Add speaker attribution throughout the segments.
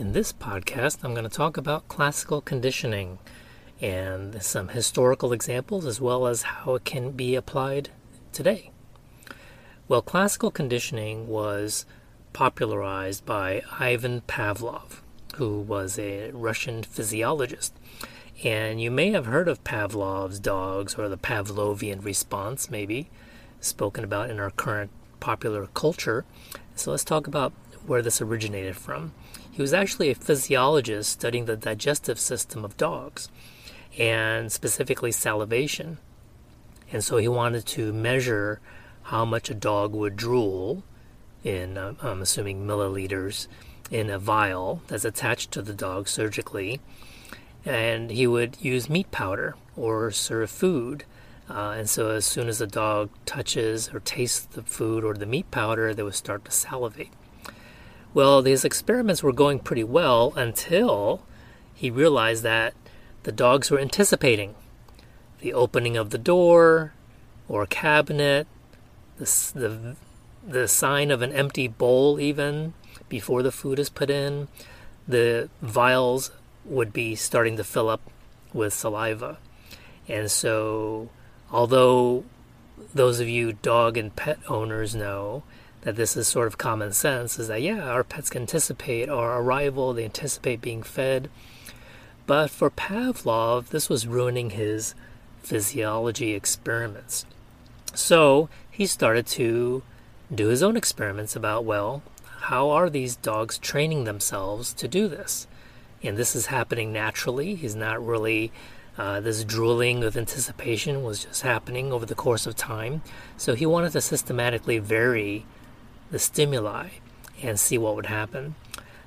Speaker 1: In this podcast, I'm going to talk about classical conditioning and some historical examples as well as how it can be applied today. Well, classical conditioning was popularized by Ivan Pavlov, who was a Russian physiologist. And you may have heard of Pavlov's dogs or the Pavlovian response, maybe, spoken about in our current popular culture. So let's talk about where this originated from. He was actually a physiologist studying the digestive system of dogs and specifically salivation. And so he wanted to measure how much a dog would drool in, uh, I'm assuming, milliliters in a vial that's attached to the dog surgically. And he would use meat powder or serve food. Uh, and so as soon as the dog touches or tastes the food or the meat powder, they would start to salivate. Well, these experiments were going pretty well until he realized that the dogs were anticipating the opening of the door or cabinet, the, the, the sign of an empty bowl, even before the food is put in. The vials would be starting to fill up with saliva. And so, although those of you dog and pet owners know that this is sort of common sense is that yeah our pets can anticipate our arrival they anticipate being fed. But for pavlov this was ruining his physiology experiments. So he started to do his own experiments about well how are these dogs training themselves to do this? And this is happening naturally. He's not really uh, this drooling with anticipation was just happening over the course of time. So he wanted to systematically vary the stimuli and see what would happen.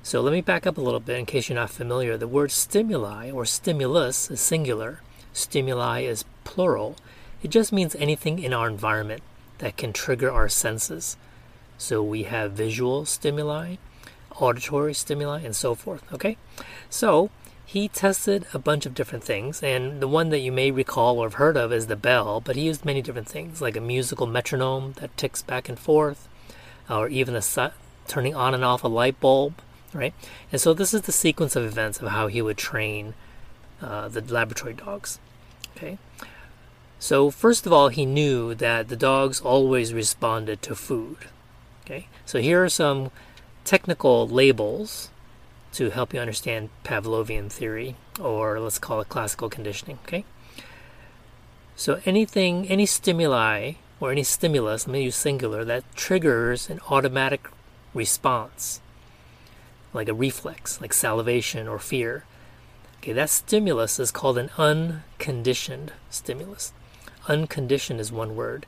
Speaker 1: So let me back up a little bit in case you're not familiar. The word stimuli or stimulus is singular, stimuli is plural. It just means anything in our environment that can trigger our senses. So we have visual stimuli, auditory stimuli, and so forth. Okay? So he tested a bunch of different things, and the one that you may recall or have heard of is the bell, but he used many different things, like a musical metronome that ticks back and forth, or even a turning on and off a light bulb, right? And so this is the sequence of events of how he would train uh, the laboratory dogs. Okay. So first of all, he knew that the dogs always responded to food. Okay. So here are some technical labels to help you understand Pavlovian theory, or let's call it classical conditioning. Okay. So anything, any stimuli or any stimulus, let me use singular, that triggers an automatic response, like a reflex, like salivation or fear. Okay, that stimulus is called an unconditioned stimulus. Unconditioned is one word.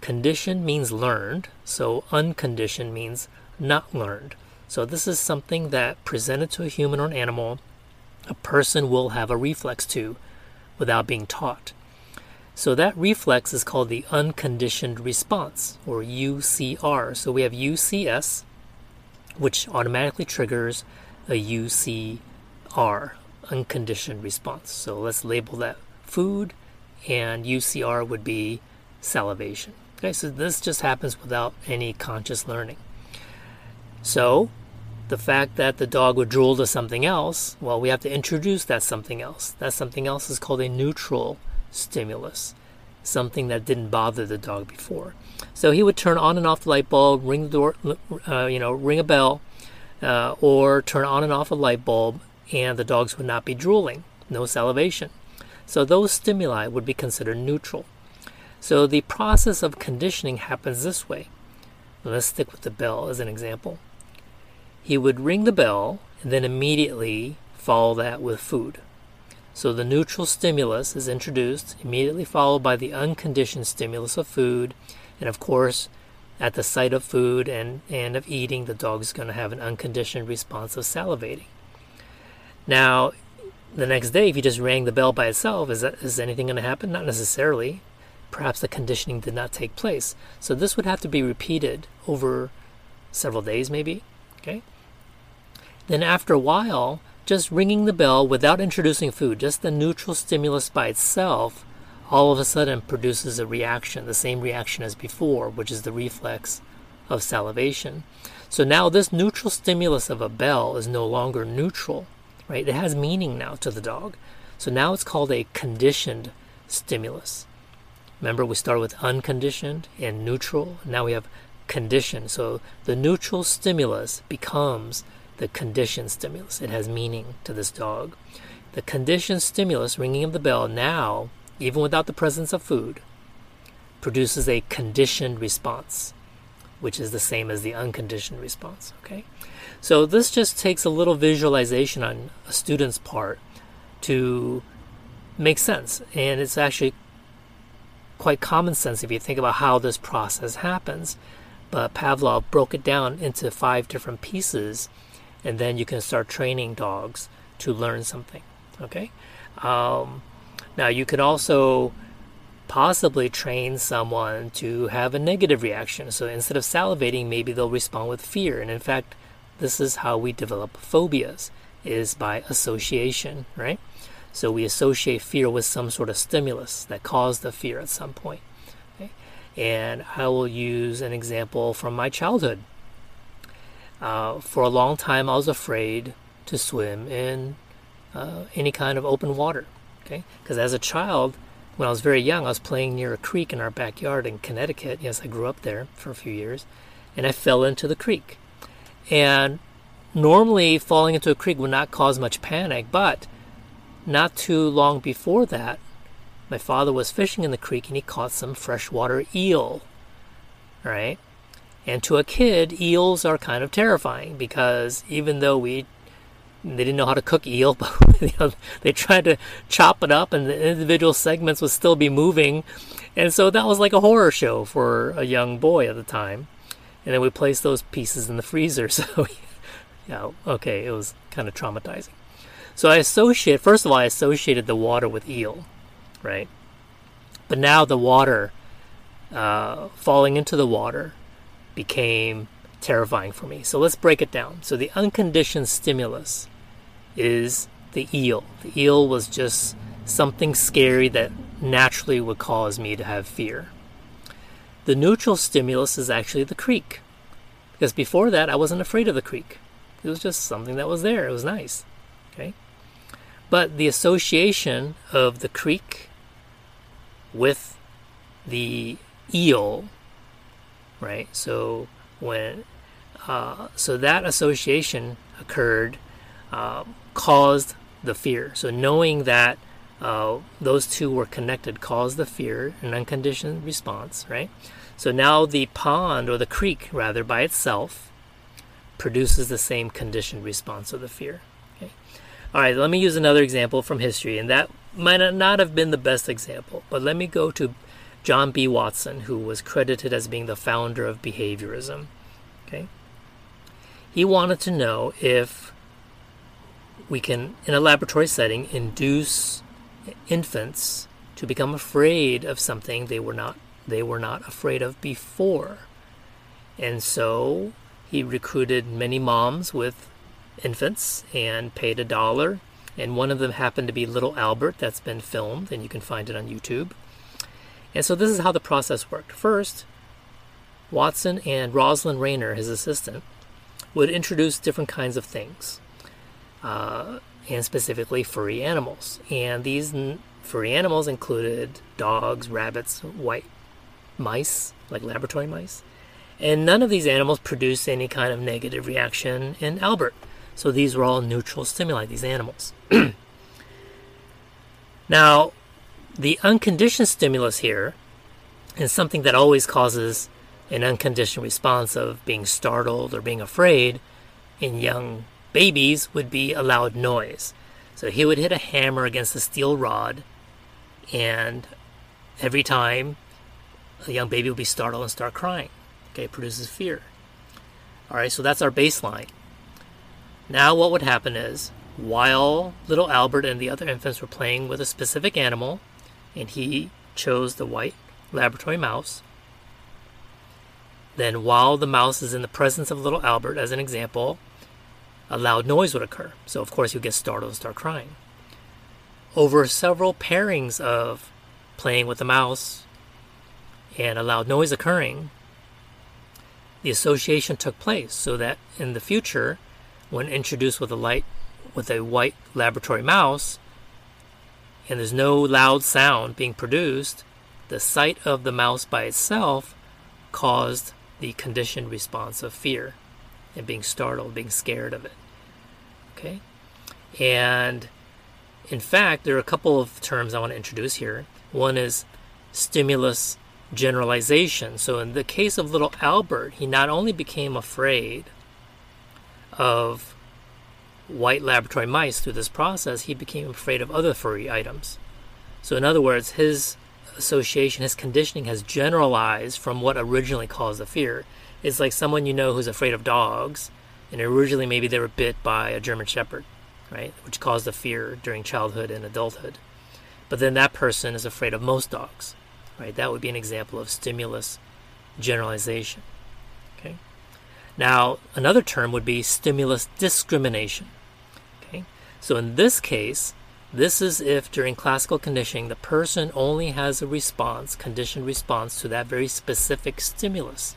Speaker 1: Conditioned means learned, so unconditioned means not learned. So this is something that presented to a human or an animal, a person will have a reflex to without being taught. So that reflex is called the unconditioned response, or UCR. So we have UCS, which automatically triggers a UCR, unconditioned response. So let's label that food, and UCR would be salivation. Okay, so this just happens without any conscious learning. So the fact that the dog would drool to something else, well, we have to introduce that something else. That something else is called a neutral stimulus, something that didn't bother the dog before. So he would turn on and off the light bulb, ring the door, uh, you know, ring a bell, uh, or turn on and off a light bulb, and the dogs would not be drooling, no salivation. So those stimuli would be considered neutral. So the process of conditioning happens this way. Let's stick with the bell as an example. He would ring the bell and then immediately follow that with food. So the neutral stimulus is introduced, immediately followed by the unconditioned stimulus of food. And of course, at the sight of food and, and of eating, the dog is going to have an unconditioned response of salivating. Now, the next day, if you just rang the bell by itself, is, that, is anything going to happen? Not necessarily. Perhaps the conditioning did not take place. So this would have to be repeated over several days, maybe. Okay. Then after a while, just ringing the bell without introducing food, just the neutral stimulus by itself, all of a sudden produces a reaction, the same reaction as before, which is the reflex of salivation. So now this neutral stimulus of a bell is no longer neutral, right? It has meaning now to the dog. So now it's called a conditioned stimulus. Remember, we started with unconditioned and neutral. Now we have conditioned. So the neutral stimulus becomes the conditioned stimulus. It has meaning to this dog. The conditioned stimulus, ringing of the bell, now, even without the presence of food, produces a conditioned response, which is the same as the unconditioned response. Okay? So this just takes a little visualization on a student's part to make sense. And it's actually quite common sense if you think about how this process happens. But Pavlov broke it down into five different pieces, and then you can start training dogs to learn something. Okay? Um, now, you can also possibly train someone to have a negative reaction. So instead of salivating, maybe they'll respond with fear. And in fact, this is how we develop phobias is by association, right? So we associate fear with some sort of stimulus that caused the fear at some point. Okay? And I will use an example from my childhood. Uh, for a long time, I was afraid to swim in uh, any kind of open water. Okay, because as a child, when I was very young, I was playing near a creek in our backyard in Connecticut. Yes, I grew up there for a few years, and I fell into the creek. And normally, falling into a creek would not cause much panic, but not too long before that, my father was fishing in the creek and he caught some freshwater eel. Right? And to a kid, eels are kind of terrifying because even though we they didn't know how to cook eel, but you know, they tried to chop it up and the individual segments would still be moving. And so that was like a horror show for a young boy at the time. And then we placed those pieces in the freezer. So, yeah, okay, it was kind of traumatizing. So I associate, first of all, I associated the water with eel, right? But now the water, uh, falling into the water, became terrifying for me. So let's break it down. So the unconditioned stimulus is the eel. The eel was just something scary that naturally would cause me to have fear. The neutral stimulus is actually the creek. Because before that, I wasn't afraid of the creek. It was just something that was there. It was nice. Okay? But the association of the creek with the eel, right? So when uh, so that association occurred, uh, caused the fear. So knowing that uh, those two were connected caused the fear, an unconditioned response, right? So now the pond or the creek, rather, by itself, produces the same conditioned response of the fear. Okay? All right, let me use another example from history, and that might not have been the best example, but let me go to John B. Watson, who was credited as being the founder of behaviorism. Okay? He wanted to know if we can, in a laboratory setting, induce infants to become afraid of something they were not they were not afraid of before. And so he recruited many moms with infants and paid a dollar. And one of them happened to be Little Albert, that's been filmed, and you can find it on YouTube. And so this is how the process worked. First, Watson and Rosalind Rayner, his assistant, would introduce different kinds of things, uh, and specifically furry animals. And these n- furry animals included dogs, rabbits, white mice, like laboratory mice. And none of these animals produced any kind of negative reaction in Albert. So these were all neutral stimuli, these animals. now, the unconditioned stimulus here is something that always causes an unconditioned response of being startled or being afraid in young babies would be a loud noise. So he would hit a hammer against a steel rod, and every time a young baby would be startled and start crying. Okay, it produces fear. All right, so that's our baseline. Now, what would happen is, while little Albert and the other infants were playing with a specific animal, and he chose the white laboratory mouse, then while the mouse is in the presence of little Albert, as an example, a loud noise would occur. So, of course, he would get startled and start crying. Over several pairings of playing with the mouse and a loud noise occurring, the association took place so that in the future, when introduced with a light with a white laboratory mouse, and there's no loud sound being produced, the sight of the mouse by itself caused the conditioned response of fear and being startled, being scared of it. Okay? And in fact, there are a couple of terms I want to introduce here. One is stimulus generalization. So, in the case of little Albert, he not only became afraid of white laboratory mice through this process, he became afraid of other furry items. So, in other words, his association, his conditioning has generalized from what originally caused the fear. It's like someone you know who's afraid of dogs, and originally maybe they were bit by a German Shepherd, right, which caused the fear during childhood and adulthood. But then that person is afraid of most dogs, right? That would be an example of stimulus generalization. Okay. Now, another term would be stimulus discrimination. So in this case, this is if during classical conditioning the person only has a response, conditioned response to that very specific stimulus.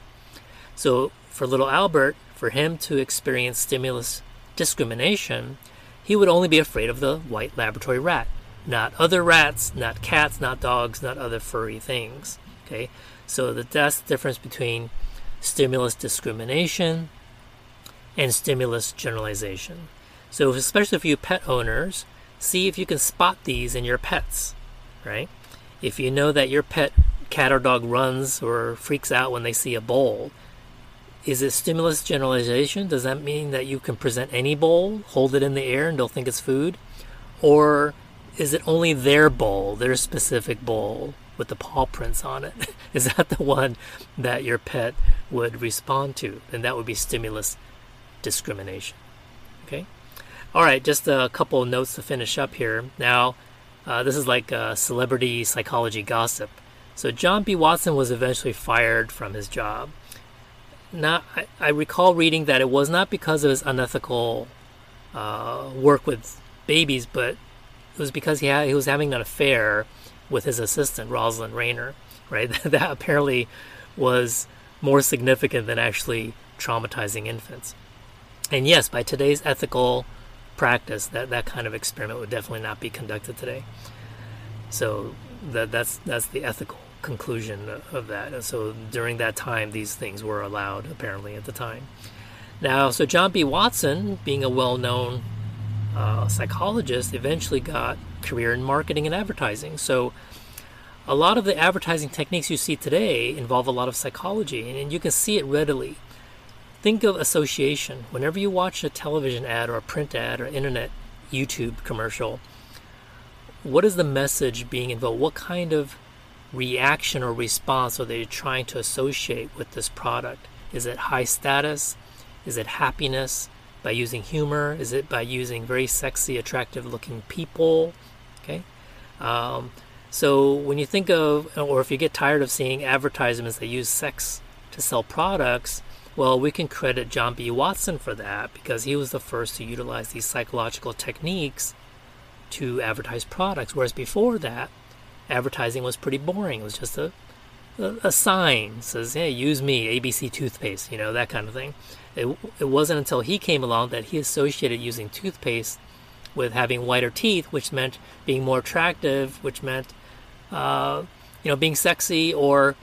Speaker 1: So for little Albert, for him to experience stimulus discrimination, he would only be afraid of the white laboratory rat, not other rats, not cats, not dogs, not other furry things. Okay, so that's the difference between stimulus discrimination and stimulus generalization. So, especially if you pet owners, see if you can spot these in your pets, right? If you know that your pet cat or dog runs or freaks out when they see a bowl, is it stimulus generalization? Does that mean that you can present any bowl, hold it in the air, and they'll think it's food? Or is it only their bowl, their specific bowl with the paw prints on it? is that the one that your pet would respond to? And that would be stimulus discrimination. Okay? All right, just a couple notes to finish up here. Now, uh, this is like a celebrity psychology gossip. So, John B. Watson was eventually fired from his job. Now, I, I recall reading that it was not because of his unethical uh, work with babies, but it was because he, had, he was having an affair with his assistant, Rosalind Rayner, right? that apparently was more significant than actually traumatizing infants. And yes, by today's ethical practice, that that kind of experiment would definitely not be conducted today. So that that's that's the ethical conclusion of that. And so during that time, these things were allowed apparently at the time. Now, so John B. Watson, being a well-known uh, psychologist, eventually got career in marketing and advertising. So a lot of the advertising techniques you see today involve a lot of psychology, and, and you can see it readily Think of association. Whenever you watch a television ad or a print ad or internet YouTube commercial, what is the message being invoked? What kind of reaction or response are they trying to associate with this product? Is it high status? Is it happiness by using humor? Is it by using very sexy, attractive looking people? Okay. Um, so when you think of, or if you get tired of seeing advertisements that use sex to sell products, well, we can credit John B. Watson for that because he was the first to utilize these psychological techniques to advertise products. Whereas before that, advertising was pretty boring. It was just a, a, a sign says, "Hey, use me, ABC toothpaste," you know that kind of thing. It, it wasn't until he came along that he associated using toothpaste with having whiter teeth, which meant being more attractive, which meant uh, you know being sexy, or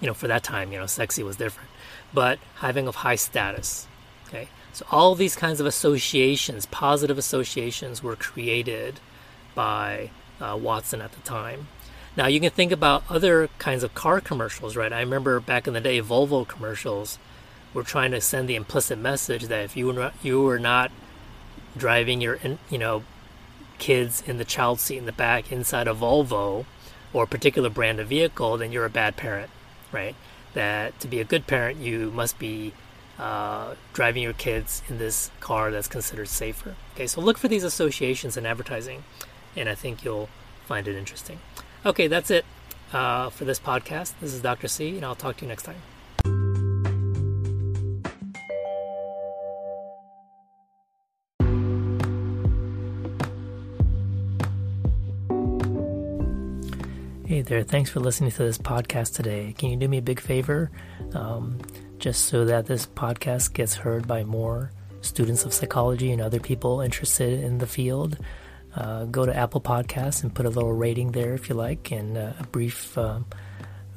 Speaker 1: you know for that time, you know, sexy was different but having of high status. Okay, so all these kinds of associations, positive associations, were created by uh, Watson at the time. Now you can think about other kinds of car commercials, right? I remember back in the day, Volvo commercials were trying to send the implicit message that if you were not, you were not driving your you know kids in the child seat in the back inside a Volvo or a particular brand of vehicle, then you're a bad parent, right? That to be a good parent, you must be uh, driving your kids in this car that's considered safer. Okay, so look for these associations in advertising, and I think you'll find it interesting. Okay, that's it uh, for this podcast. This is Dr. C, and I'll talk to you next time. There, thanks for listening to this podcast today. Can you do me a big favor? Um, just so that this podcast gets heard by more students of psychology and other people interested in the field. Uh, go to Apple Podcasts and put a little rating there if you like and uh, a brief um,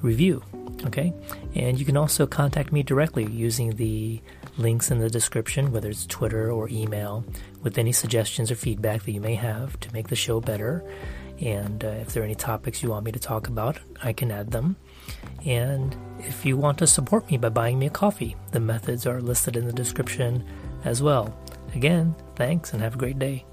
Speaker 1: review. Okay? And you can also contact me directly using the links in the description, whether it's Twitter or email, with any suggestions or feedback that you may have to make the show better. And uh, if there are any topics you want me to talk about, I can add them. And if you want to support me by buying me a coffee, the methods are listed in the description as well. Again, thanks and have a great day.